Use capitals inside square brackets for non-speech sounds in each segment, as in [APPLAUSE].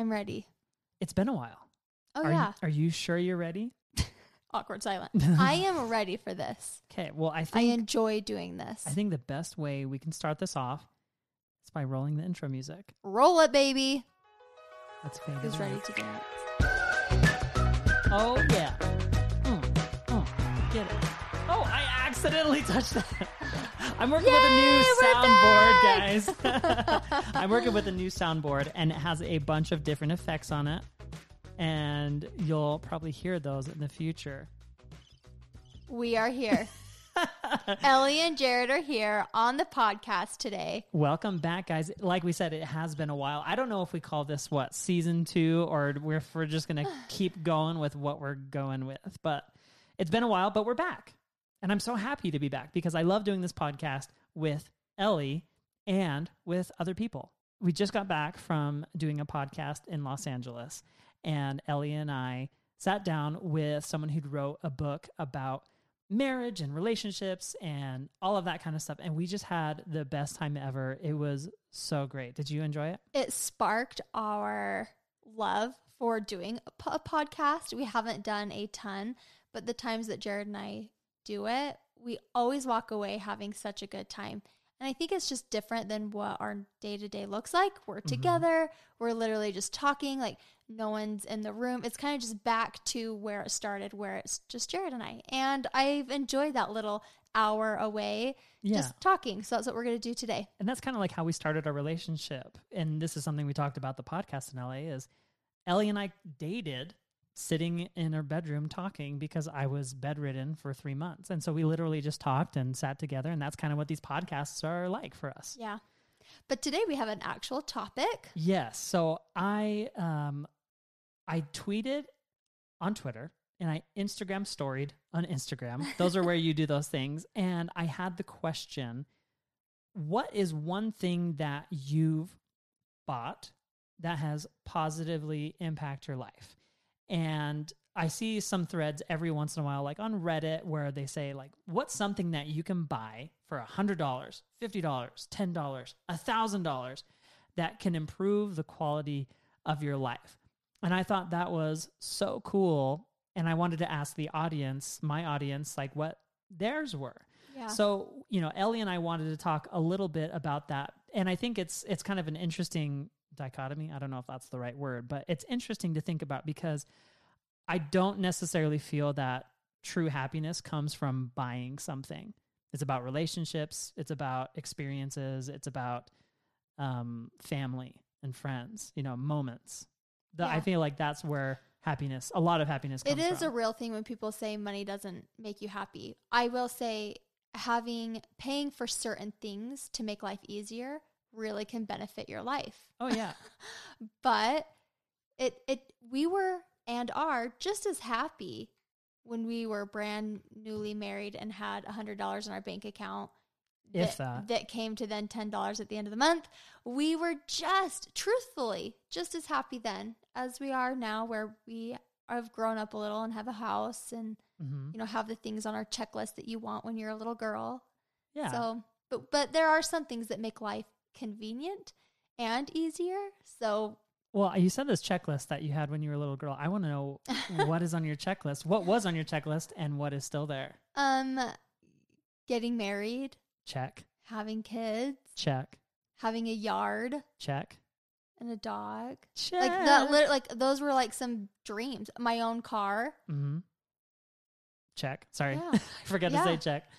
I'm ready. It's been a while. Oh are yeah. You, are you sure you're ready? [LAUGHS] Awkward silent. [LAUGHS] I am ready for this. Okay. Well, I I enjoy doing this. I think the best way we can start this off is by rolling the intro music. Roll it, baby. Let's fade Who's ready to dance? Oh yeah. Accidentally touched that. I'm working with a new soundboard, back! guys. [LAUGHS] I'm working with a new soundboard, and it has a bunch of different effects on it, and you'll probably hear those in the future. We are here. [LAUGHS] Ellie and Jared are here on the podcast today. Welcome back, guys. Like we said, it has been a while. I don't know if we call this what season two, or if we're just gonna [SIGHS] keep going with what we're going with. But it's been a while, but we're back, and I'm so happy to be back because I love doing this podcast with Ellie and with other people. We just got back from doing a podcast in Los Angeles, and Ellie and I sat down with someone who'd wrote a book about marriage and relationships and all of that kind of stuff. And we just had the best time ever. It was so great. Did you enjoy it? It sparked our love for doing a, a podcast. We haven't done a ton, but the times that Jared and I do it, we always walk away having such a good time. And I think it's just different than what our day to day looks like. We're mm-hmm. together, we're literally just talking, like no one's in the room. It's kind of just back to where it started, where it's just Jared and I. And I've enjoyed that little hour away Yeah. just talking. So that's what we're going to do today. and that's kind of like how we started our relationship. And this is something we talked about the podcast in LA is Ellie and I dated sitting in her bedroom talking because I was bedridden for three months. And so we literally just talked and sat together. And that's kind of what these podcasts are like for us. Yeah. But today we have an actual topic. Yes. So I um I tweeted on Twitter and I Instagram storied on Instagram. [LAUGHS] Those are where you do those things. And I had the question, what is one thing that you've bought that has positively impacted your life? And I see some threads every once in a while, like on Reddit, where they say, like, what's something that you can buy for a hundred dollars, fifty dollars, ten dollars, a thousand dollars that can improve the quality of your life. And I thought that was so cool. And I wanted to ask the audience, my audience, like what theirs were. Yeah. So, you know, Ellie and I wanted to talk a little bit about that. And I think it's it's kind of an interesting dichotomy. I don't know if that's the right word, but it's interesting to think about because I don't necessarily feel that true happiness comes from buying something. It's about relationships, it's about experiences, it's about um, family and friends, you know, moments. The, I feel like that's where happiness, a lot of happiness It is from. a real thing when people say money doesn't make you happy. I will say having paying for certain things to make life easier really can benefit your life. oh, yeah. [LAUGHS] But it it we were and are just as happy when we were brand newly married and had a hundred dollars in our bank account. If that. that came to then ten dollars at the end of the month. We were just truthfully just as happy then as we are now where we have grown up a little and have a house and hmm you know have the things on our checklist that you want when you're a little girl. Yeah. So, but but there are some things that make life convenient and easier. So, Well, you said this checklist that you had when you were a little girl. I want to know [LAUGHS] what is on your checklist. What was on your checklist and what is still there? um getting married, Check, having kids, check, having a yard check, and a dog. check. Like that like those were like some dreams. My own car. hmm Check. Sorry, Yeah. [LAUGHS] I forgot to say check.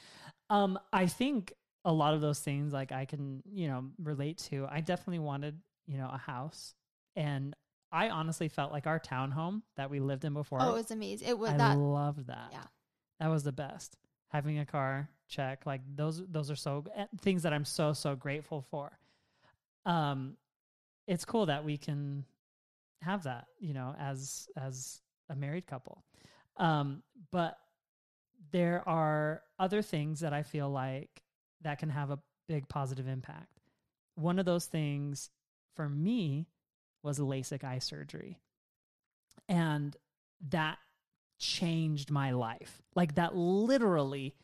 Um, I think a lot of those things, like I can, you know, relate to. I definitely wanted, you know, a house, and I honestly felt like our townhome that we lived in before. Oh, it was amazing. It was I that loved that. Yeah. That was the best. Having a car, check. Like those those are so eh, things that I'm so so grateful for. Um it's cool that we can have that, you know, as as a married couple. Um but there are other things that I feel like that can have a big positive impact. One of those things for me was LASIK eye surgery. And that changed my life. Like that literally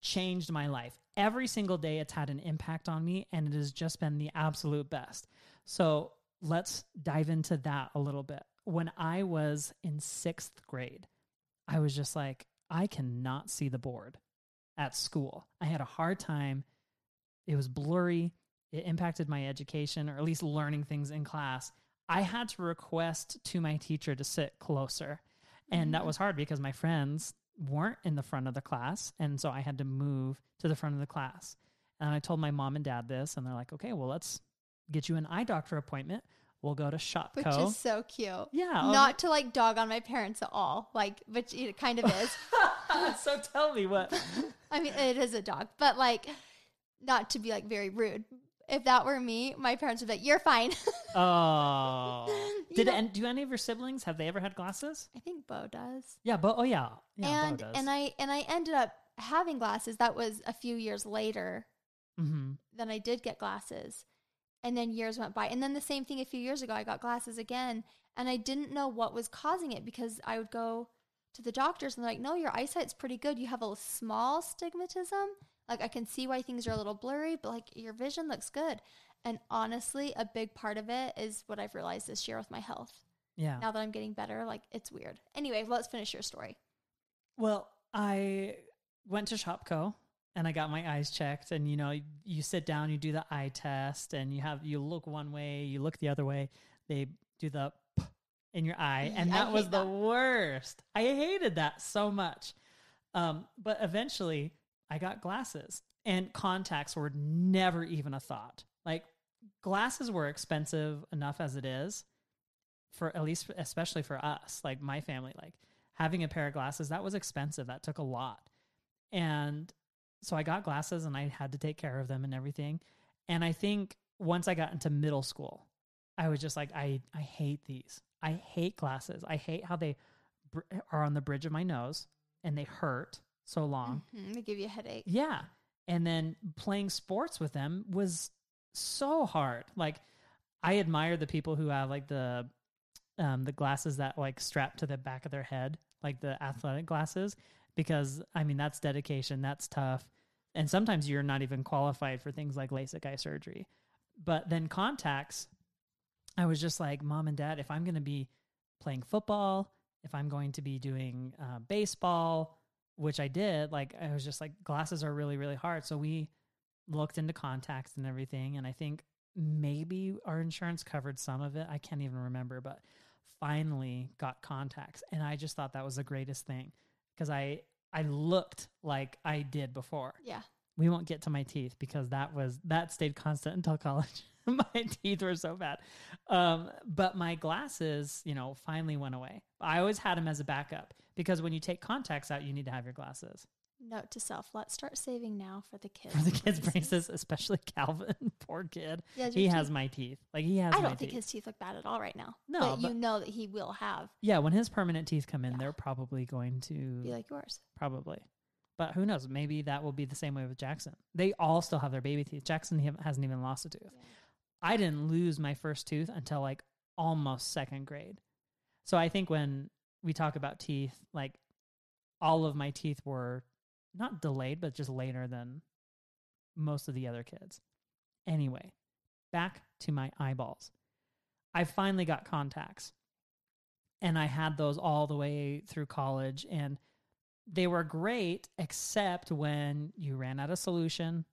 changed my life. Every single day it's had an impact on me and it has just been the absolute best. So let's dive into that a little bit. When I was in sixth grade, I was just like, I cannot see the board at school. I had a hard time. It was blurry. It impacted my education, or at least learning things in class. I had to request to my teacher to sit closer. And that Mhm. was hard because my friends weren't in the front of the class. And so I had to move to the front of the class. And I told my mom and dad this, and they're like, okay, well, let's get you an eye doctor appointment. We'll go to Which ShopKo. is so cute. yeah. Not to like dog on my parents at all, like, which it kind of is. [LAUGHS] [LAUGHS] so tell me what. [LAUGHS] I mean, it is a dog, but like, not to be like very rude. If that were me, my parents would be like, "You're fine." [LAUGHS] Oh. You Did know- and do any of your siblings have they ever had glasses? I think Bo does. Yeah, but oh yeah, yeah, and Bo does. and I and I ended up having glasses. That was a few years later. hmm Then I did get glasses, and then years went by, and then the same thing a few years ago. I got glasses again, and I didn't know what was causing it because I would go to the doctors and they're like, "No, your eyesight's pretty good. You have a small stigmatism. Like I can see why things are a little blurry, but like your vision looks good." And honestly, a big part of it is what I've realized this year with my health. Yeah. Now that I'm getting better, like it's weird. Anyway, let's finish your story. Well, I went to ShopKo and I got my eyes checked and you know, you, you sit down, you do the eye test and you have you look one way, you look the other way. They do the in your eye and that was the that. worst. I hated that so much. Um, but eventually I got glasses and contacts were never even a thought. Like glasses were expensive enough as it is for at least especially for us, like my family, like having a pair of glasses that was expensive. That took a lot. And so I got glasses and I had to take care of them and everything. And I think once I got into middle school, I was just like I I hate these. I hate glasses. I hate how they br- are on the bridge of my nose and they hurt so long. Mhm, They give you a headache. Yeah. And then playing sports with them was so hard. Like I admire the people who have like the um the glasses that like strap to the back of their head, like the athletic glasses because I mean that's dedication, that's tough. And sometimes you're not even qualified for things like LASIK eye surgery. But then contacts I was just like, "Mom and Dad, if I'm going to be playing football, if I'm going to be doing uh, baseball, which I did, like I was just like glasses are really really hard. So we looked into contacts and everything and I think maybe our insurance covered some of it. I can't even remember, but finally got contacts and I just thought that was the greatest thing cuz I I looked like I did before. Yeah. We won't get to my teeth because that was that stayed constant until college. [LAUGHS] [LAUGHS] my teeth were so bad. Um, but my glasses, you know, finally went away. I always had them as a backup because when you take contacts out, you need to have your glasses. Note to self: Let's start saving now for the kids. For the kids' braces, especially [LAUGHS] Calvin, [LAUGHS] poor kid. Yeah, He has my teeth. Like he has I don't think teeth. his teeth look bad at all right now. No, but, you know that he will have yeah, when his permanent teeth come in, Yeah. they're probably going to be like yours. probably. But who knows? Maybe that will be the same way with Jackson. They all still have their baby teeth. Jackson he hasn't even lost a tooth. I didn't lose my first tooth until like almost second grade. So I think when we talk about teeth, like all of my teeth were not delayed, but just later than most of the other kids. Anyway, back to my eyeballs. I finally got contacts and I had those all the way through college and they were great except when you ran out of solution,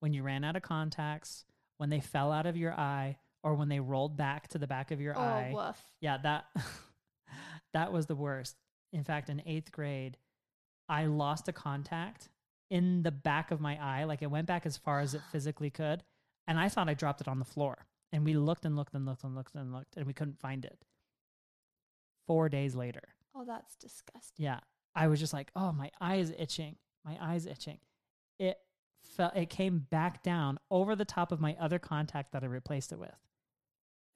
when you ran out of contacts, when they fell out of your eye or when they rolled back to the back of your Oh, eye. woof. Yeah, that [LAUGHS] that was the worst. In fact, in 8th grade, I lost a contact in the back of my eye, like it went back as far as it [GASPS] physically could, and I thought I dropped it on the floor. And we looked and looked and looked and looked and looked and we couldn't find it. 4 days later. Oh, that's disgusting. Yeah. I was just like, "Oh, my eye is itching. My eye's itching." It fell it came back down over the top of my other contact that I replaced it with.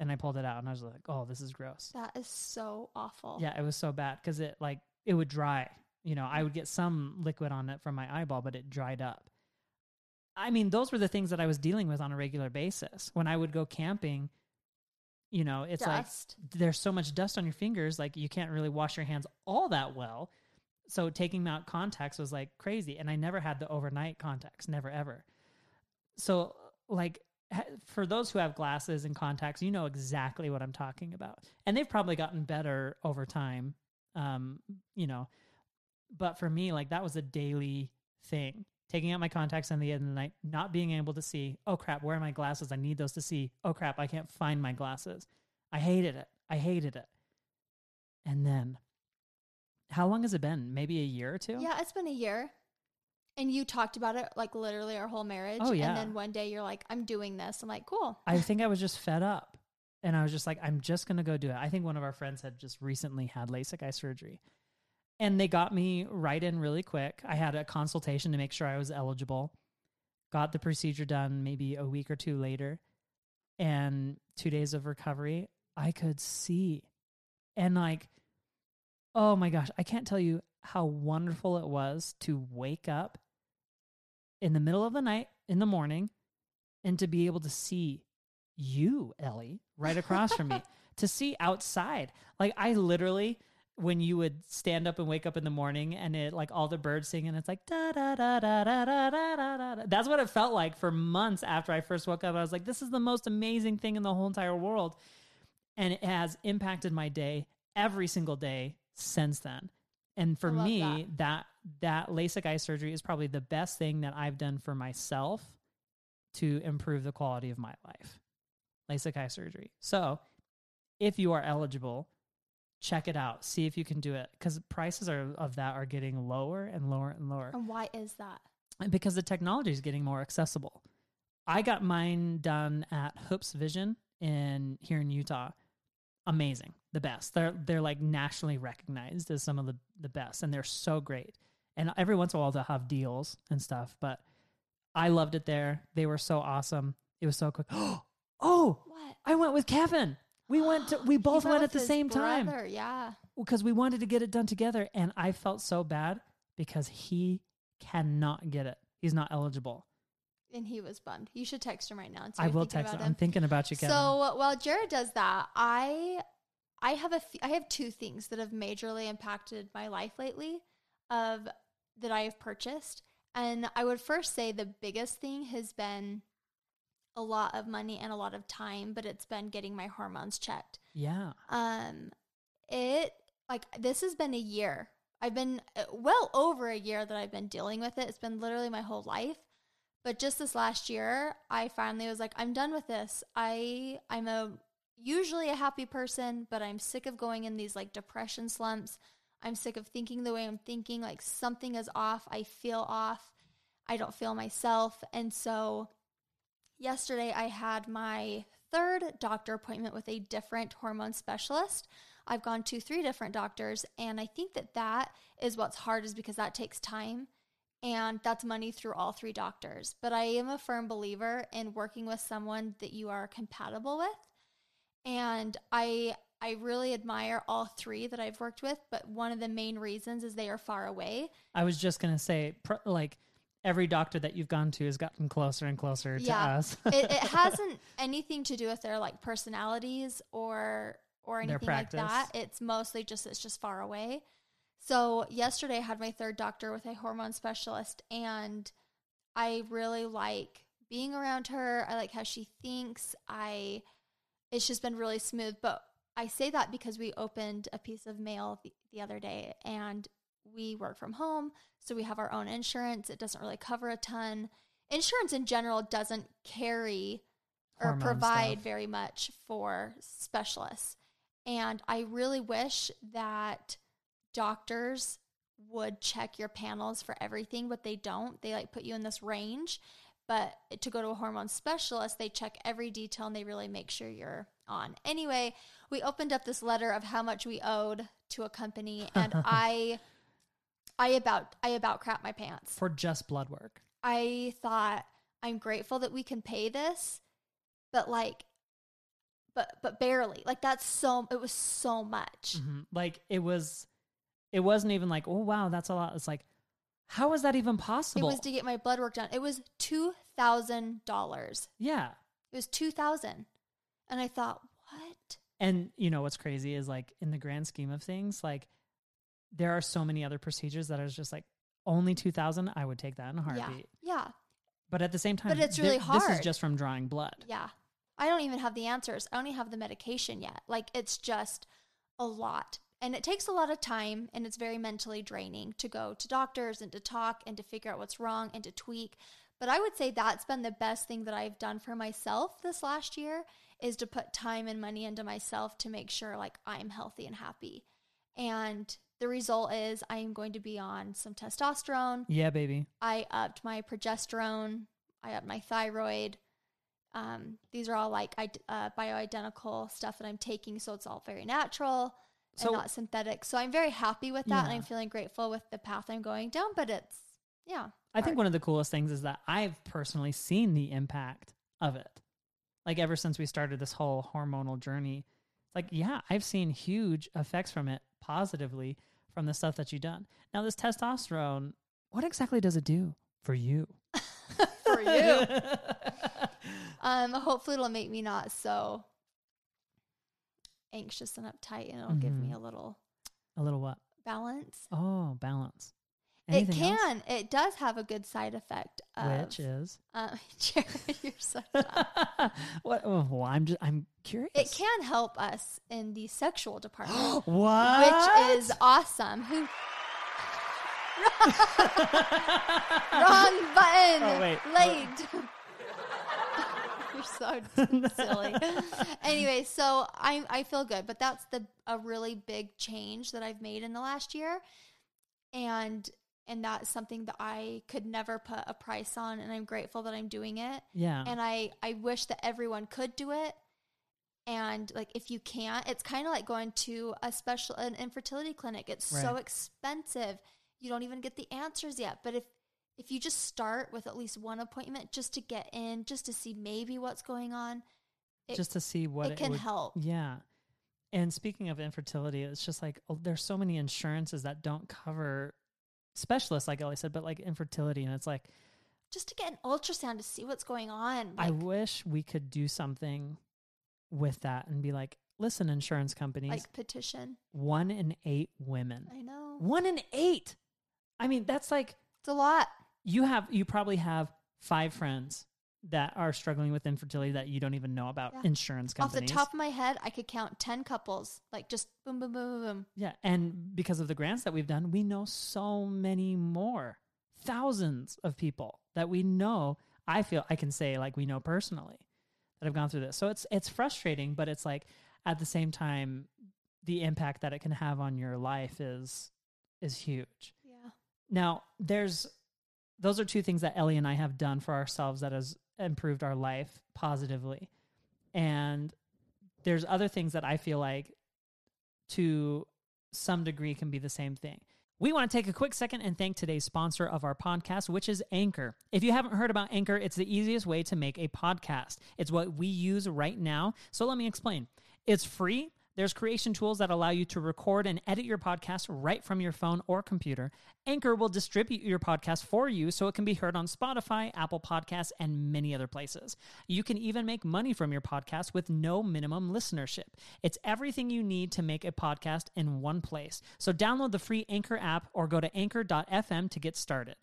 And I pulled it out and I was like, "Oh, this is gross." That is so awful. Yeah, it was so bad because it like it would dry. You know, I would get some liquid on it from my eyeball, but it dried up. I mean, those were the things that I was dealing with on a regular basis. When I would go camping, you know, it's Dust. like there's so much dust on your fingers, like you can't really wash your hands all that well. So taking out contacts was like crazy. And I never had the overnight contacts, never ever. So like for those who have glasses and contacts, you know exactly what I'm talking about. And they've probably gotten better over time. Um, you know, but for me, like that was a daily thing. Taking out my contacts in the end of the night, not being able to see, oh crap, where are my glasses? I need those to see. Oh crap, I can't find my glasses. I hated it. I hated it. And then how long has it been? Maybe a year or two? Yeah, it's been a year. And you talked about it like literally our whole marriage. Oh, yeah. And then one day you're like, I'm doing this. I'm like, cool. I think I was just fed up. [LAUGHS] And I was just like, I'm just going to go do it. I think one of our friends had just recently had LASIK eye surgery. And they got me right in really quick. I had a consultation to make sure I was eligible. Got the procedure done maybe a week or two later. And two days of recovery, I could see. And like, oh my gosh, I can't tell you how wonderful it was to wake up in the middle of the night, in the morning, and to be able to see you, Ellie, right across from me, [LAUGHS] to see outside. Like I literally, when you would stand up and wake up in the morning and it like all the birds sing and it's like da da da da da da da da da. That's what it felt like for months after I first woke up. I was like, this is the most amazing thing in the whole entire world. And it has impacted my day every single day since then. And for me, that. that LASIK eye surgery is probably the best thing that I've done for myself to improve the quality of my life. LASIK eye surgery. So, if you are eligible, check it out. See if you can do it because prices are of that are getting lower and lower and lower And why is that? because the technology is getting more accessible. I got mine done at Hoopes Vision in here in Utah. Amazing, the best. They're they're like nationally recognized as some of the the best, and they're so great. And every once in a while they'll have deals and stuff, but I loved it there. They were so awesome. It was so quick. [GASPS] Oh, What? I went with Kevin. We went to we [GASPS] both went at the same time Yeah. because we wanted to get it done together and I felt so bad because he cannot get it. He's not eligible. And he was bummed. You should text him right now. And I will text him. about I'm thinking about you, Kevin. So while Jared does that, I I have a I have two things that have majorly impacted my life lately of that I have purchased. And I would first say the biggest thing has been a lot of money and a lot of time, but it's been getting my hormones checked. yeah. Um it like this has been a year. I've been uh, well over a year that I've been dealing with it. It's been literally my whole life. But just this last year, I finally was like I'm done with this. I I'm a usually a happy person, but I'm sick of going in these like depression slumps. I'm sick of thinking the way I'm thinking like something is off. I feel off. I don't feel myself. And so yesterday I had my third doctor appointment with a different hormone specialist. I've gone to three different doctors, and I think that that is what's hard is because that takes time and that's money through all three doctors. But I am a firm believer in working with someone that you are compatible with. And I I really admire all three that I've worked with, but one of the main reasons is they are far away. I was just going to say, pr- like, every doctor that you've gone to has gotten closer and closer to Yeah. us. [LAUGHS] it, it [LAUGHS] hasn't anything to do with their like personalities or or anything like that. It's mostly just it's just far away. So yesterday I had my third doctor with a hormone specialist and I really like being around her. I like how she thinks. I it's just been really smooth, but I say that because we opened a piece of mail the, the other day and we work from home, so we have our own insurance. It doesn't really cover a ton. Insurance in general doesn't carry or provide stuff. very much for specialists. And I really wish that doctors would check your panels for everything, but they don't. They like put you in this range. But to go to a hormone specialist, they check every detail and they really make sure you're on. Anyway, we opened up this letter of how much we owed to a company and [LAUGHS] I I about I about crap my pants. for just blood work. I thought I'm grateful that we can pay this, but like but but barely. Like that's so it was so much. Mhm. Like, it was, it wasn't even like, oh, wow, that's a lot. It's like, how is that even possible? It was to get my blood work done. It was two thousand dollars. yeah. It was two thousand. And I thought, what? And you know what's crazy is like in the grand scheme of things, like there are so many other procedures that are just like only two thousand. I would take that in a heartbeat. Yeah. But at the same time, But it's really This hard. is just from drawing blood. Yeah. I don't even have the answers. I only have the medication yet. Like it's just a lot. And it takes a lot of time and it's very mentally draining to go to doctors and to talk and to figure out what's wrong and to tweak. But I would say that's been the best thing that I've done for myself this last year is to put time and money into myself to make sure like I'm healthy and happy. And the result is I am going to be on some testosterone. Yeah, baby. I upped my progesterone. I upped my thyroid. Um, these are all like uh, bioidentical stuff that I'm taking, so it's all very natural So- and not synthetic. So I'm very happy with that, and I'm feeling grateful with the path I'm going down. But it's yeah, I think one of the coolest things is that I've personally seen the impact of it. Like ever since we started this whole hormonal journey, like yeah, I've seen huge effects from it positively from the stuff that you've done. Now this testosterone, what exactly does it do for you? [LAUGHS] for you. [LAUGHS] um, hopefully it'll make me not so anxious and uptight, and it'll give me Mhm. a little A little what? balance. Oh, balance. it Anything else? can. It does have a good side effect. Of, Which is [LAUGHS] Uh, Jared, you're so dumb. [LAUGHS] what? Oh, well, I'm just I'm curious. It can help us in the sexual department, [GASPS] what? which is awesome. Who? [LAUGHS] Wrong button. Oh, wait. Late. [LAUGHS] So [LAUGHS] silly. anyway, so I I feel good, but that's the a really big change that I've made in the last year, and and that's something that I could never put a price on, and I'm grateful that I'm doing it yeah. and I I wish that everyone could do it. And like if you can't, it's kind of like going to a special an infertility clinic. It's so expensive. You don't even get the answers yet. But if if you just start with at least one appointment just to get in, just to see maybe what's going on, it, just to see what it can would, help. Yeah. And speaking of infertility, it's just like oh, there's so many insurances that don't cover specialists, like Ellie said, but like infertility. And it's like, Just to get an ultrasound to see what's going on. I wish we could do something with that and be like, listen, insurance companies, like petition. one in eight women. I know. One in eight. I mean, that's like It's a lot. You have, you probably have five friends that are struggling with infertility that you don't even know about Yeah. insurance companies. Off the top of my head, I could count 10 couples. Like just boom, boom, boom, boom, boom. Yeah, and because of the grants that we've done, we know so many more. Thousands of people that we know, I feel I can say like we know personally that have gone through this. So it's it's frustrating, but it's like at the same time the impact that it can have on your life is is huge. Yeah. Now, there's those are two things that Ellie and I have done for ourselves that has improved our life positively. And there's other things that I feel like to some degree can be the same thing. We want to take a quick second and thank today's sponsor of our podcast, which is Anchor. If you haven't heard about Anchor, it's the easiest way to make a podcast. It's what we use right now. So let me explain. It's free. There's creation tools that allow you to record and edit your podcast right from your phone or computer. Anchor will distribute your podcast for you so it can be heard on Spotify, Apple Podcasts, and many other places. You can even make money from your podcast with no minimum listenership. It's everything you need to make a podcast in one place. So download the free Anchor app or go to anchor.fm to get started.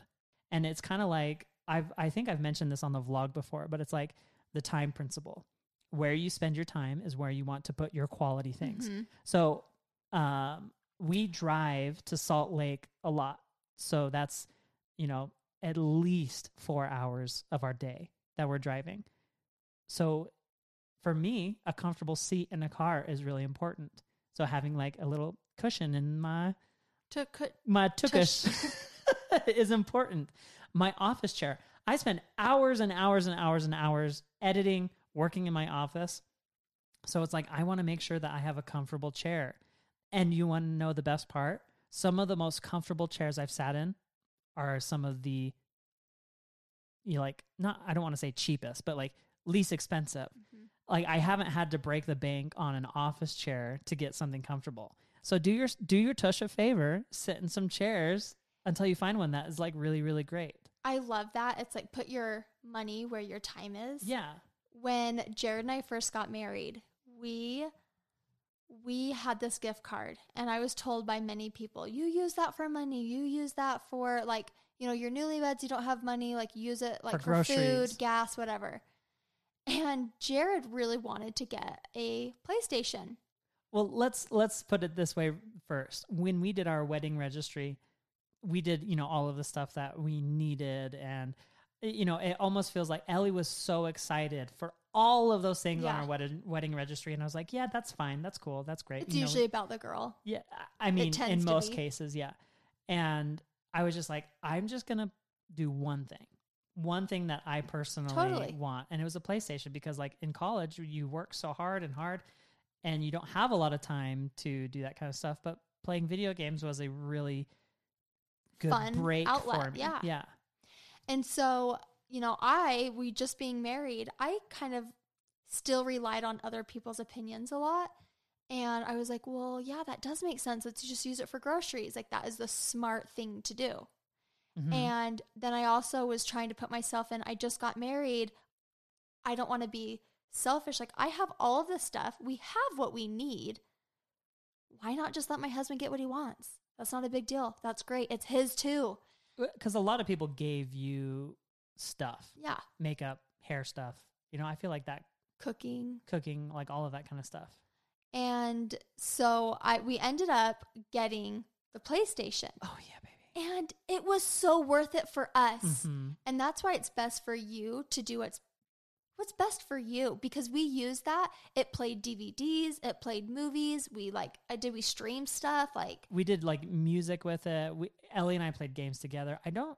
And it's kind of like I've I think I've mentioned this on the vlog before, but it's like the time principle. Where you spend your time is where you want to put your quality things. Mhm. So um, we drive to Salt Lake a lot. So that's, you know, at least four hours of our day that we're driving. So for me, a comfortable seat in a car is really important. So having like a little cushion in my To cut. my tukish [LAUGHS] [LAUGHS] is important. My office chair. I spend hours and hours and hours and hours editing, working in my office. So it's like I want to make sure that I have a comfortable chair. And you want to know the best part? Some of the most comfortable chairs I've sat in are some of the you know, like not I don't want to say cheapest, but like least expensive. Mhm. Like I haven't had to break the bank on an office chair to get something comfortable. So do your do your tush a favor, sit in some chairs until you find one that is like really really great. I love that. It's like put your money where your time is. Yeah. When Jared and I first got married, we we had this gift card and I was told by many people, you use that for money, you use that for like, you know, you're newlyweds, you don't have money, like use it like For for, food, gas, whatever. And Jared really wanted to get a PlayStation. Well, let's let's put it this way first. When we did our wedding registry, we did, you know, all of the stuff that we needed and you know, it almost feels like Ellie was so excited for all of those things on Yeah. our wedding wedding registry and I was like, "Yeah, that's fine. That's cool. That's great." It's You know, usually about the girl. Yeah, I mean, in most be. cases, yeah. And I was just like, I'm just gonna do one thing, one thing that I personally Totally. want, and it was a PlayStation because, like, in college, you work so hard and hard, and you don't have a lot of time to do that kind of stuff. But playing video games was a really good Fun break outlet, for me. yeah. yeah, And so, you know, I, we just being married, I kind of still relied on other people's opinions a lot. And I was like, well, yeah, that does make sense. Let's just use it for groceries. Like, that is the smart thing to do. Mhm. And then I also was trying to put myself in, I just got married. I don't want to be selfish. Like, I have all of this stuff. We have what we need. Why not just let my husband get what he wants? That's not a big deal. That's great. It's his too. Because a lot of people gave you stuff, Yeah. makeup, hair stuff. You know, I feel like that Cooking, cooking, like all of that kind of stuff. And so I we ended up getting the PlayStation. Oh yeah, baby. And it was so worth it for us. Mhm. And that's why it's best for you to do what's what's best for you because we used that. It played DVDs, it played movies. We like uh, did we stream stuff like we did like music with it. We, Ellie and I played games together. I don't.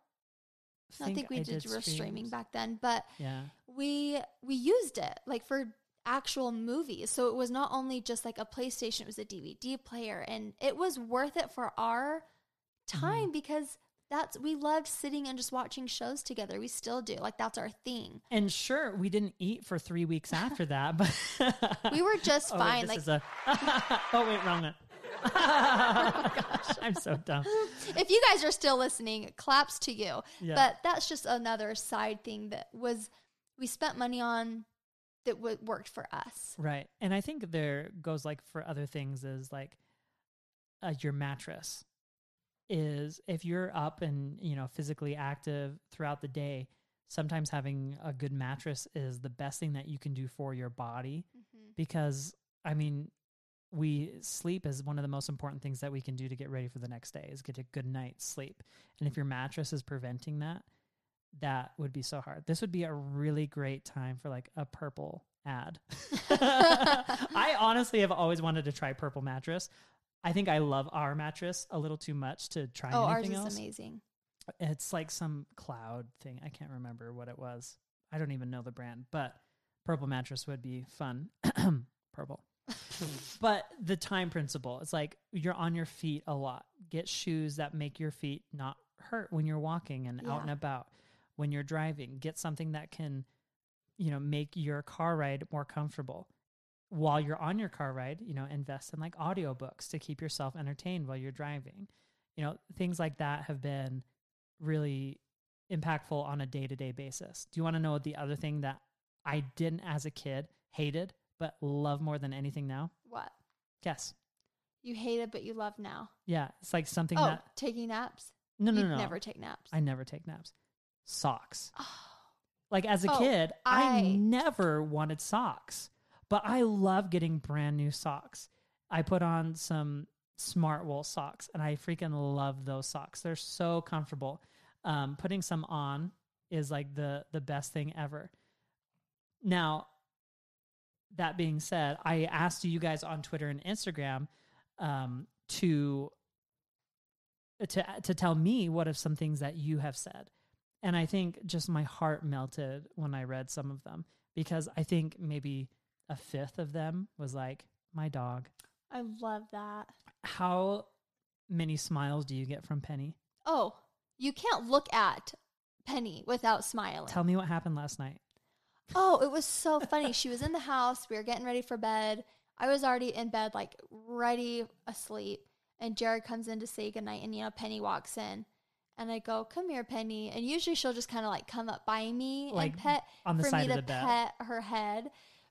I think we did, were streaming back then, but Yeah, we we used it like for actual movies. So it was not only just like a PlayStation, it was a DVD player and it was worth it for our time because that's we loved sitting and just watching shows together. We still do. Like that's our thing. and sure, we didn't eat for three weeks [LAUGHS] after that, but We were just [LAUGHS] Oh, wait, fine. this like is a. [LAUGHS] oh wait, wrong one. I'm so dumb. if you guys are still listening, claps to you. Yeah. But that's just another side thing that was we spent money on that w- worked for us. Right. And I think there goes like for other things is like uh, your mattress is if you're up and, you know, physically active throughout the day, sometimes having a good mattress is the best thing that you can do for your body mm-hmm. because I mean, we sleep is one of the most important things that we can do to get ready for the next day is get a good night's sleep. And if your mattress is preventing that, that would be so hard. This would be a really great time for like a purple ad. [LAUGHS] [LAUGHS] I honestly have always wanted to try purple mattress. I think I love our mattress a little too much to try Oh, ours anything is else. amazing. It's like some cloud thing. I can't remember what it was. I don't even know the brand, but purple mattress would be fun. [CLEARS THROAT] purple. [LAUGHS] but the time principle, it's like you're on your feet a lot. Get shoes that make your feet not hurt when you're walking and out and about. When you're driving, get something that can, you know, make your car ride more comfortable. While you're on your car ride, you know, invest in like audiobooks to keep yourself entertained while you're driving. You know, things like that have been really impactful on a day to day basis. Do you want to know the other thing that I didn't as a kid, hated, but love more than anything now? What? Guess. You hate it, but you love now. Yeah, it's like something Oh, that taking naps? no, no, you no, never take naps. I never take naps. Socks. oh, Like as a Oh, kid, I, I- never wanted socks, but I love getting brand new socks. I put on some smart wool socks and I freaking love those socks. They're so comfortable. Um, putting some on is like the the best thing ever. Now, that being said, I asked you guys on Twitter and Instagram um, to to to tell me what are some things that you have said. And I think just my heart melted when I read some of them because I think maybe a fifth of them was like, my dog. I love that. How many smiles do you get from Penny? Oh, you can't look at Penny without smiling. Tell me what happened last night. Oh, it was so [LAUGHS] funny. She was in the house. We were getting ready for bed. I was already in bed, like ready asleep. And Jared comes in to say goodnight. And, you know, Penny walks in. And I go, Come here, Penny. And usually she'll just kind of like come up by me Like, and pet on the for side me of to the bed. pet her head.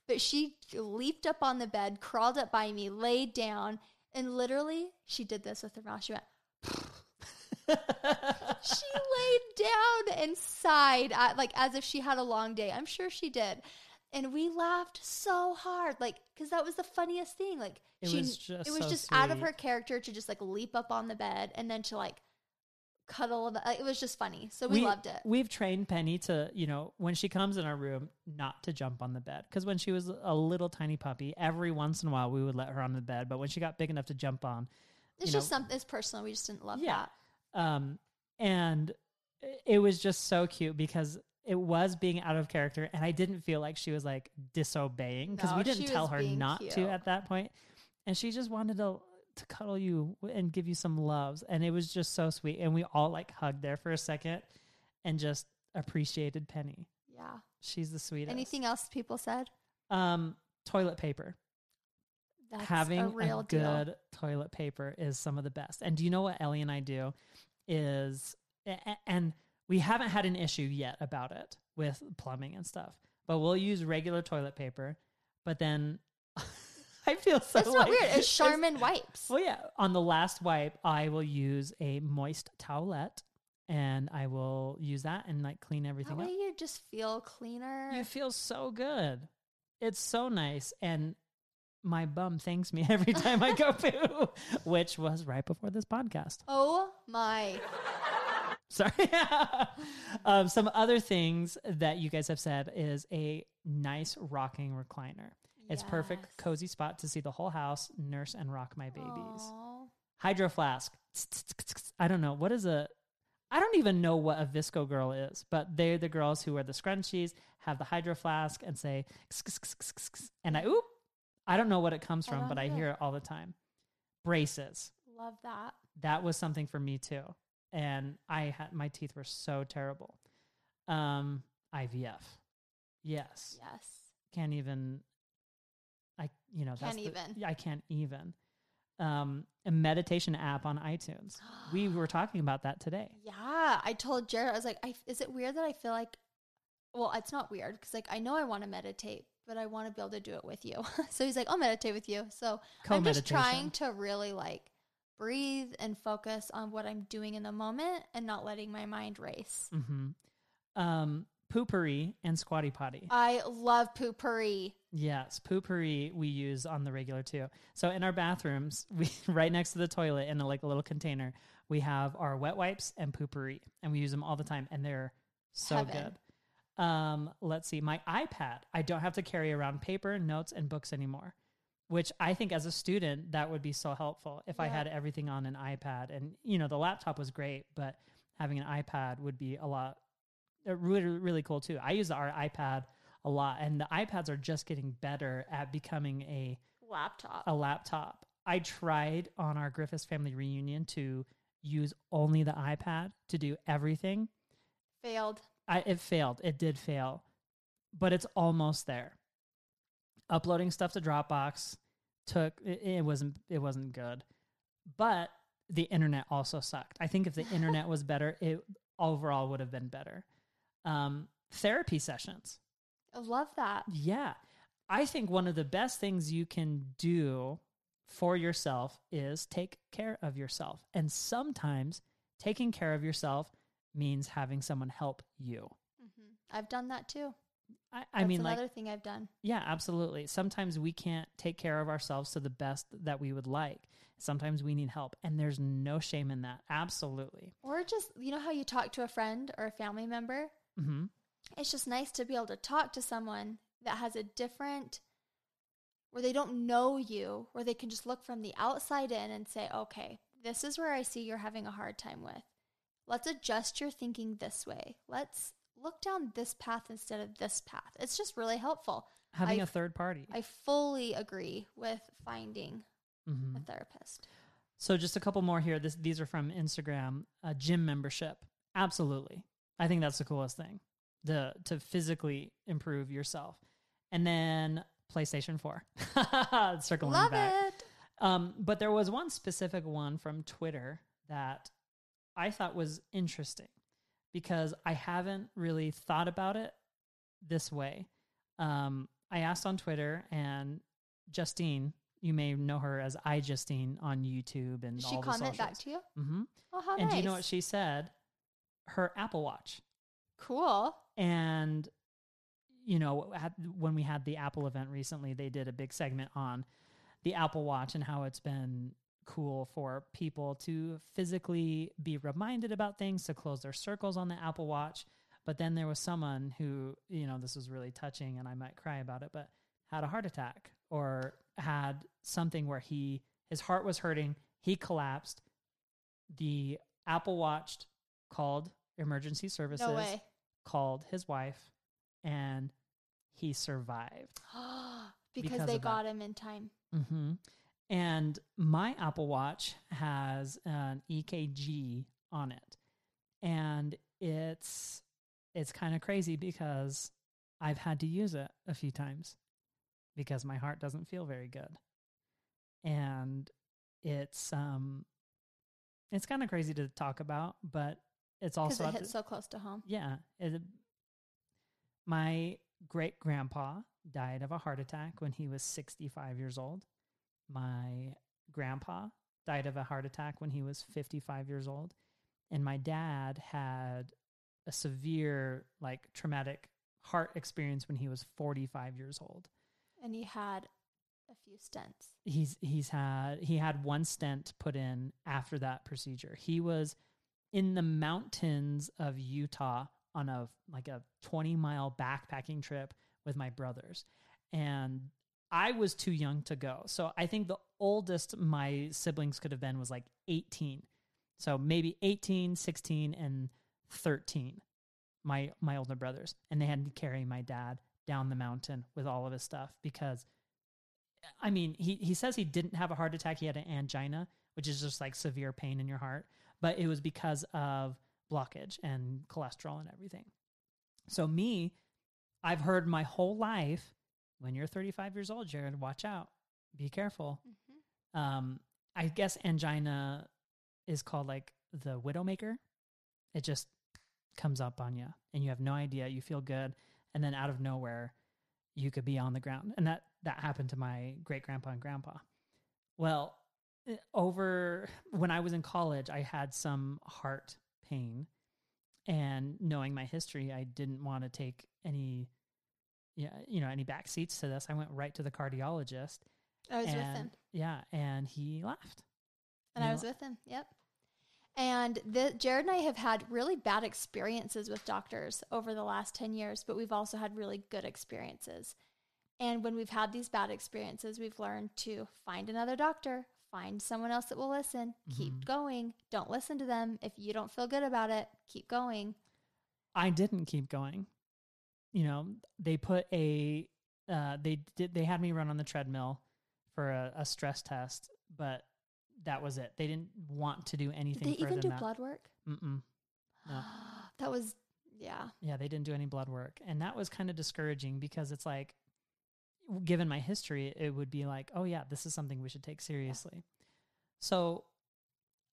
But she leaped up on the bed, crawled up by me, laid down, and literally she did this with her mouth. She went, [LAUGHS] she laid down and sighed, at, like as if she had a long day. I'm sure she did. And we laughed so hard, like because that was the funniest thing. Like It she, was just it was so just out of her character to just like leap up on the bed and then to like cuddle. It was just funny, so we, loved it. We've trained Penny to, you know, when she comes in our room, not to jump on the bed. Because when she was a little tiny puppy, every once in a while we would let her on the bed. But when she got big enough to jump on, It's just know- something. It's personal. We just didn't love Yeah. that. um, and it was just so cute because it was being out of character, and I didn't feel like she was like disobeying because No, we didn't tell her not to at that point, and she just wanted to to cuddle you and give you some loves, and it was just so sweet, and we all like hugged there for a second and just appreciated Penny. Yeah. She's the sweetest. Anything else people said? Um, toilet paper. That's Having a real a deal. good toilet paper is some of the best. And do you know what Ellie and I do? Is and we haven't had an issue yet about it with plumbing and stuff, but we'll use regular toilet paper. But then [LAUGHS] [LAUGHS] I feel so It's not like- weird. It's Charmin wipes. well, yeah. On the last wipe, I will use a moist towelette, and I will use that and like clean That everything way up. you just feel cleaner. You feel so good. It's so nice. And my bum thanks me [LAUGHS] every time I go [LAUGHS] poo, which was right before this podcast. oh my. Sorry. um, some other things that you guys have said is a nice rocking recliner. It's perfect, cozy spot to see the whole house, nurse and rock my babies. Hydro flask. I don't know. What is a. I don't even know what a VSCO girl is, but they're the girls who wear the scrunchies, have the hydro flask, and say, and I, oop, I don't know what it comes from, but I hear it all the time. Braces. Love that. That was something for me too. And I had, my teeth were so terrible. Um, IVF. Yes. Yes. Can't even, you know, that's Can't the- even. yeah, I can't even. Um, a meditation app on iTunes. we [GASPS] were talking about that today. Yeah, I told Jared, I was like, I, is it weird that I feel like, well, it's not weird because like I know I want to meditate, but I want to be able to do it with you. [LAUGHS] so he's like, I'll meditate with you. So I'm just trying to really like breathe and focus on what I'm doing in the moment and not letting my mind race. hmm Um, Poo-Pourri and squatty potty. I love Poo-Pourri. Yes, Poo-Pourri we use on the regular too. So in our bathrooms, [LAUGHS] we right next to the toilet in a, like a little container, we have our wet wipes and Poo-Pourri, and we use them all the time, and they're so Heaven. good. Um, let's see, my iPad. I don't have to carry around paper, notes, and books anymore, which I think as a student that would be so helpful if I had everything on an iPad. And you know, the laptop was great, but having an iPad would be a lot really really cool too. I use our iPad a lot, and the iPads are just getting better at becoming a Laptop. a laptop. I tried on our Griffiths family reunion to use only the iPad to do everything. Failed. I, it failed. It did fail, but it's almost there. Uploading stuff to Dropbox took it, it wasn't it wasn't good, but the internet also sucked. I think if the [LAUGHS] internet was better, it overall would have been better. Um, therapy sessions. I love that. Yeah. I think one of the best things you can do for yourself is take care of yourself. And sometimes taking care of yourself means having someone help you. hmm I've done that too. I, I That's mean, another like, thing I've done. yeah, absolutely. Sometimes we can't take care of ourselves to the best that we would like. Sometimes we need help, and there's no shame in that. Absolutely. Or just, you know how you talk to a friend or a family member? Hmm It's just nice to be able to talk to someone that has a different, where they don't know you, where they can just look from the outside in and say, okay, this is where I see you're having a hard time with. Let's adjust your thinking this way. Let's look down this path instead of this path. It's just really helpful. Having I- a third party. I fully agree with finding Mhm. a therapist. So just a couple more here. This, these are from Instagram. A gym membership, absolutely. I think that's the coolest thing. The to physically improve yourself, and then PlayStation Four. [LAUGHS] Circling Love back. it. Um, but there was one specific one from Twitter that I thought was interesting because I haven't really thought about it this way. Um, I asked on Twitter, and Justine You may know her as iJustine on YouTube and she all the comment back to you? Mm-hmm. Oh, how And nice. do you know what she said? Her Apple Watch. cool. And you know, at, when we had the Apple event recently, they did a big segment on the Apple Watch and how it's been cool for people to physically be reminded about things, to close their circles on the Apple Watch. But then there was someone who, you know, this was really touching and I might cry about it, but had a heart attack or had something where he his heart was hurting, he collapsed. The Apple Watch called emergency services No way. called his wife and he survived. [GASPS] because, Because they of that. got him in time. hmm And my Apple Watch has an EKG on it. And it's it's kind of crazy because I've had to use it a few times because my heart doesn't feel very good. And it's um it's kind of crazy to talk about, but it's also it hits so close to home. yeah. It, my great grandpa died of a heart attack when he was 65 years old. My grandpa died of a heart attack when he was 55 years old. And my dad had a severe, like, traumatic heart experience when he was 45 years old. And he had a few stents. He's he's had he had one stent put in after that procedure. He was in the mountains of Utah on a like a 20 mile backpacking trip with my brothers. And I was too young to go. So I think the oldest my siblings could have been was like 18. So maybe 18, 16 and 13. My my older brothers and they had to carry my dad down the mountain with all of his stuff because I mean, he he says he didn't have a heart attack, he had an angina, which is just like severe pain in your heart, but it was because of blockage and cholesterol and everything. So me, I've heard my whole life when you're 35 years old, Jared, watch out. Be careful. Mm-hmm. Um I guess angina is called like the widowmaker. It just comes up on you and you have no idea, you feel good and then out of nowhere you could be on the ground. And that that happened to my great grandpa and grandpa. Well, Eh, over when I was in college, I had some heart pain. And knowing my history, I didn't want to take any yeah, you know, any back seats to this. I went right to the cardiologist. I was with him. Yeah, and he laughed. And I was with him. Yep. And the, Jared and I have had really bad experiences with doctors over the last 10 years, but we've also had really good experiences. And when we've had these bad experiences, we've learned to find another doctor, find someone else that will listen, keep Mhm. going. Don't listen to them. If you don't feel good about it, keep going. I didn't keep going. You know, they put a uh, they did they had me run on the treadmill for a, a stress test, but that was it. They didn't want to do Did anything they further even do that. blood work? Mm-mm. No. [GASPS] that was, yeah. Yeah, they didn't do any blood work, and that was kind of discouraging because it's like, given my history, it would be like, oh yeah, this is something we should take seriously. So,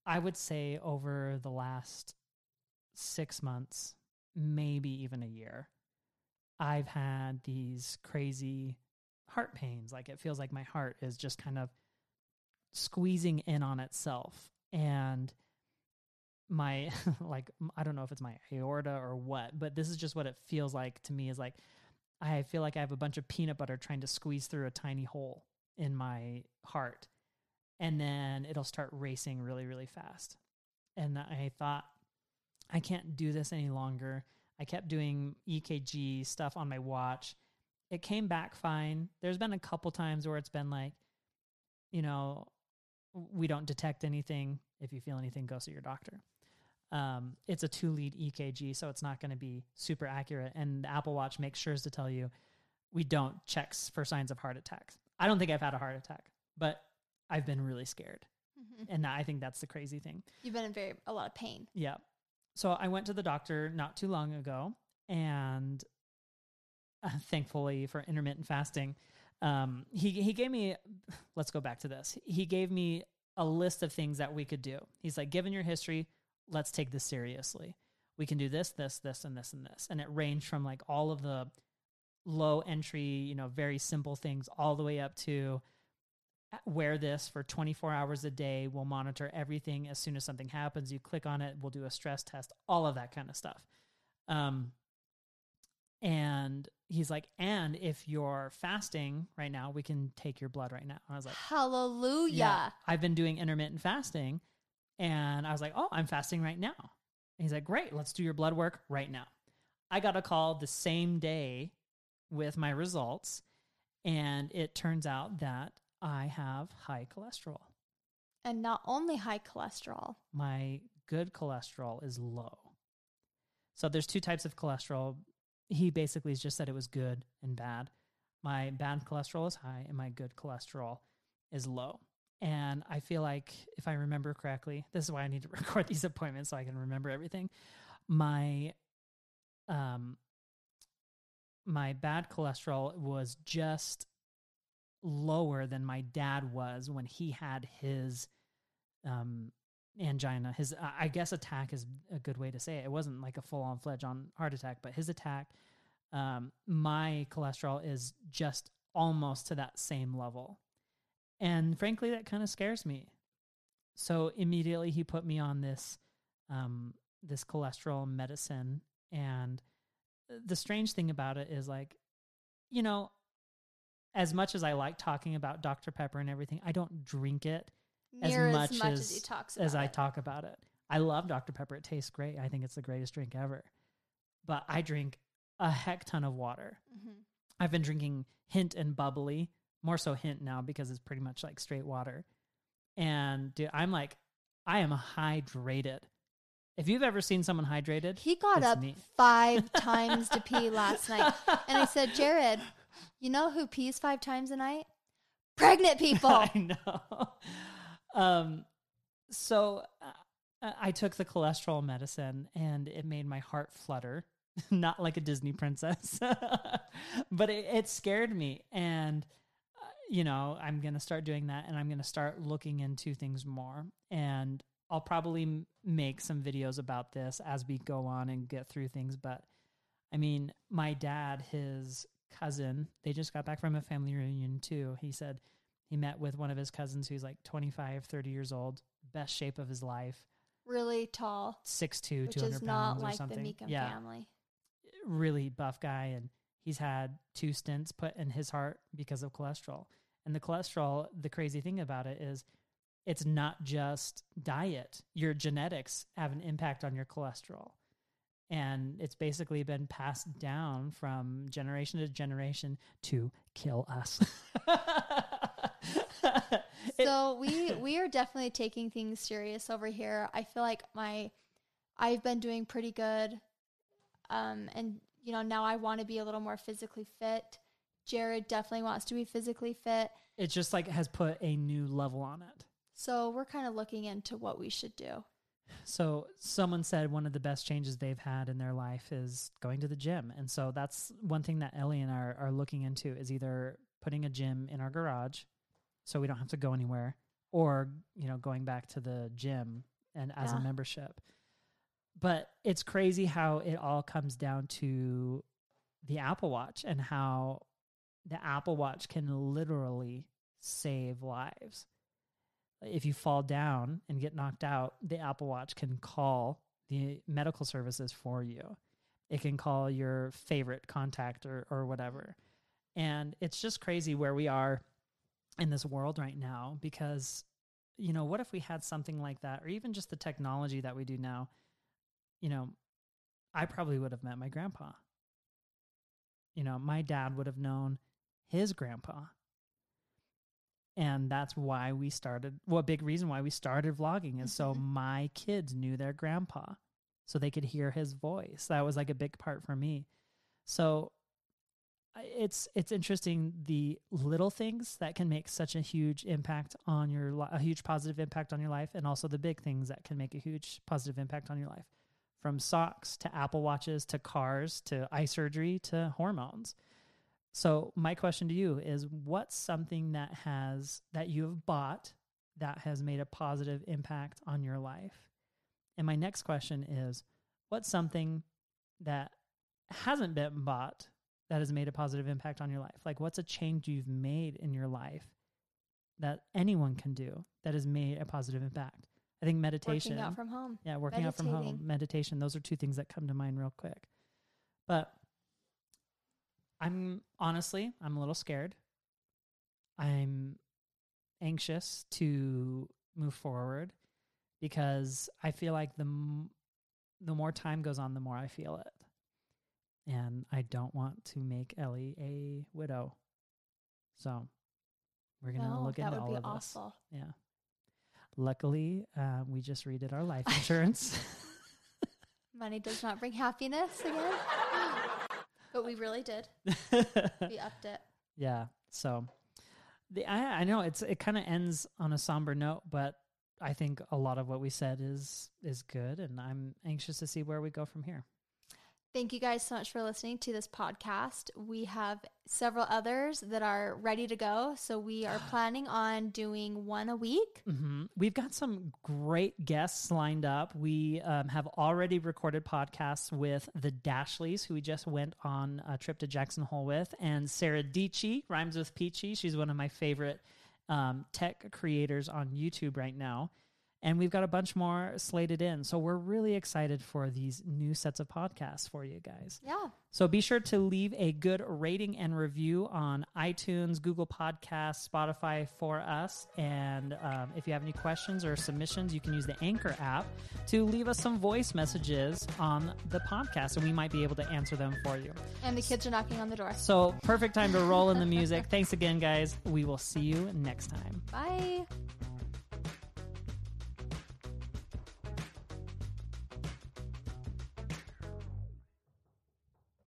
I would say over the last six months, maybe even a year, I've had these crazy heart pains. Like it feels like my heart is just kind of squeezing in on itself, and my [LAUGHS] like I don't know if it's my aorta or what, but this is just what it feels like to me is like I feel like I have a bunch of peanut butter trying to squeeze through a tiny hole in my heart. And then it'll start racing really, really fast. And I thought, I can't do this any longer. I kept doing EKG stuff on my watch. It came back fine. There's been a couple times where it's been like, you know, we don't detect anything. If you feel anything, go see your doctor. Um, it's a two lead EKG, so it's not going to be super accurate. And the Apple Watch makes sure to tell you we don't check for signs of heart attacks. I don't think I've had a heart attack, but I've been really scared. Mhm. And I think that's the crazy thing. You've been in very a lot of pain. Yeah. So I went to the doctor not too long ago, and uh, thankfully for intermittent fasting, um, he he gave me. Let's go back to this. He gave me a list of things that we could do. He's like, given your history, let's take this seriously. We can do this, this, this, and this, and this, and it ranged from like all of the low entry, you know, very simple things, all the way up to wear this for 24 hours a day. We'll monitor everything. As soon as something happens, you click on it. We'll do a stress test, all of that kind of stuff. Um, and he's like, and if you're fasting right now, we can take your blood right now. And I was like, Hallelujah. yeah, I've been doing intermittent fasting. And I was like, oh, I'm fasting right now. And he's like, great, let's do your blood work right now. I got a call the same day with my results. And it turns out that I have high cholesterol. And not only high cholesterol. My good cholesterol is low. So there's two types of cholesterol. He basically just said it was good and bad. My bad cholesterol is high and my good cholesterol is low. And I feel like if I remember correctly, this is why I need to [LAUGHS] record these appointments so I can remember everything. My um my bad cholesterol was just lower than my dad was when he had his um angina. His i guess attack is a good way to say it. It wasn't like a full-on fledged on heart attack but his attack um my cholesterol is just almost to that same level and frankly that kind of scares me so immediately he put me on this um this cholesterol medicine and the strange thing about it is like you know as much as I like talking about Dr. Pepper and everything, I don't drink it Near as as much, much as, as he talks about as I it. talk about it. I love Dr. Pepper. It tastes great. I think it's the greatest drink ever. But I drink a heck ton of water. Mhm. I've been drinking Hint and Bubly, more so Hint now because it's pretty much like straight water. And dude, I'm like, I am hydrated. If you've ever seen someone hydrated, He got up me. five [LAUGHS] times to pee last night. And I said, Jared, you know who pees five times a night? Pregnant [LAUGHS] people. I know. Um, so uh, I took the cholesterol medicine and it made my heart flutter, [LAUGHS] not like a Disney princess, but it, it scared me. And, you know, I'm going to start doing that and I'm going to start looking into things more. And I'll probably m- make some videos about this as we go on and get through things. But I mean, my dad, his cousin, they just got back from a family reunion too. He said he met with one of his cousins who's like 25, 30 years old, best shape of his life, really tall, 6'2, which 200 is not pounds or like the something. Meekum yeah, family. really buff guy. And he's had two stents put in his heart because of cholesterol. And the cholesterol, the crazy thing about it is it's not just diet. Your genetics have an impact on your cholesterol. And it's basically been passed down from generation to generation to kill us. [LAUGHS] So we we are definitely taking things serious over here. I feel like my I've been doing pretty good. Um and you know, now I want to be a little more physically fit. Jared definitely wants to be physically fit. it just like has put a new level on it. So we're kind of looking into what we should do. So someone said one of the best changes they've had in their life is going to the gym. And so that's one thing that Ellie and I are, are looking into is either putting a gym in our garage so we don't have to go anywhere or, you know, going back to the gym and as Yeah. a membership. But it's crazy how it all comes down to the Apple Watch and how the Apple Watch can literally save lives if you fall down and get knocked out, the Apple Watch can call the medical services for you. It can call your favorite contact or, or whatever. And it's just crazy where we are in this world right now because, you know, what if we had something like that or even just the technology that we do now? You know, I probably would have met my grandpa. You know, my dad would have known his grandpa. And that's why we started well a big reason why we started vlogging is so Mhm. my kids knew their grandpa so they could hear his voice. That was like a big part for me. So it's it's interesting the little things that can make such a huge impact on your li- a huge positive impact on your life and also the big things that can make a huge positive impact on your life. From socks to apple watches to cars to eye surgery to hormones so my question to you is what's something that has that you have bought that has made a positive impact on your life? And my next question is what's something that hasn't been bought that has made a positive impact on your life? Like what's a change you've made in your life that anyone can do that has made a positive impact. I think meditation. Working out from home. Yeah, working out from home, meditation. Those are two things that come to mind real quick. But I'm honestly, I'm a little scared. I'm anxious to move forward because I feel like the m- the more time goes on, the more I feel it, and I don't want to make Ellie a widow. So we're gonna No, look into all of this. Yeah. Luckily, uh, we just redid our life [LAUGHS] insurance. Money does not bring happiness again. [LAUGHS] but we really did. We [LAUGHS] upped it. yeah. So, the I, I know it's it kind of ends on a somber note, but I think a lot of what we said is is good, and I'm anxious to see where we go from here. Thank you guys so much for listening to this podcast. We have several others that are ready to go. So we are [GASPS] planning on doing one a week. hmm We've got some great guests lined up. We um, have already recorded podcasts with the Dashleys, who we just went on a trip to Jackson Hole with, and Sara Dietschy, rhymes with Peachy. She's one of my favorite um, tech creators on YouTube right now. And we've got a bunch more slated in. So we're really excited for these new sets of podcasts for you guys. Yeah. So be sure to leave a good rating and review on iTunes, Google Podcasts, Spotify for us. And um, if you have any questions or submissions, you can use the Anchor app to leave us some voice messages on the podcast, and we might be able to answer them for you. And the kids are knocking on the door. So perfect time to roll in the music. Thanks again, guys. We will see you next time. Bye.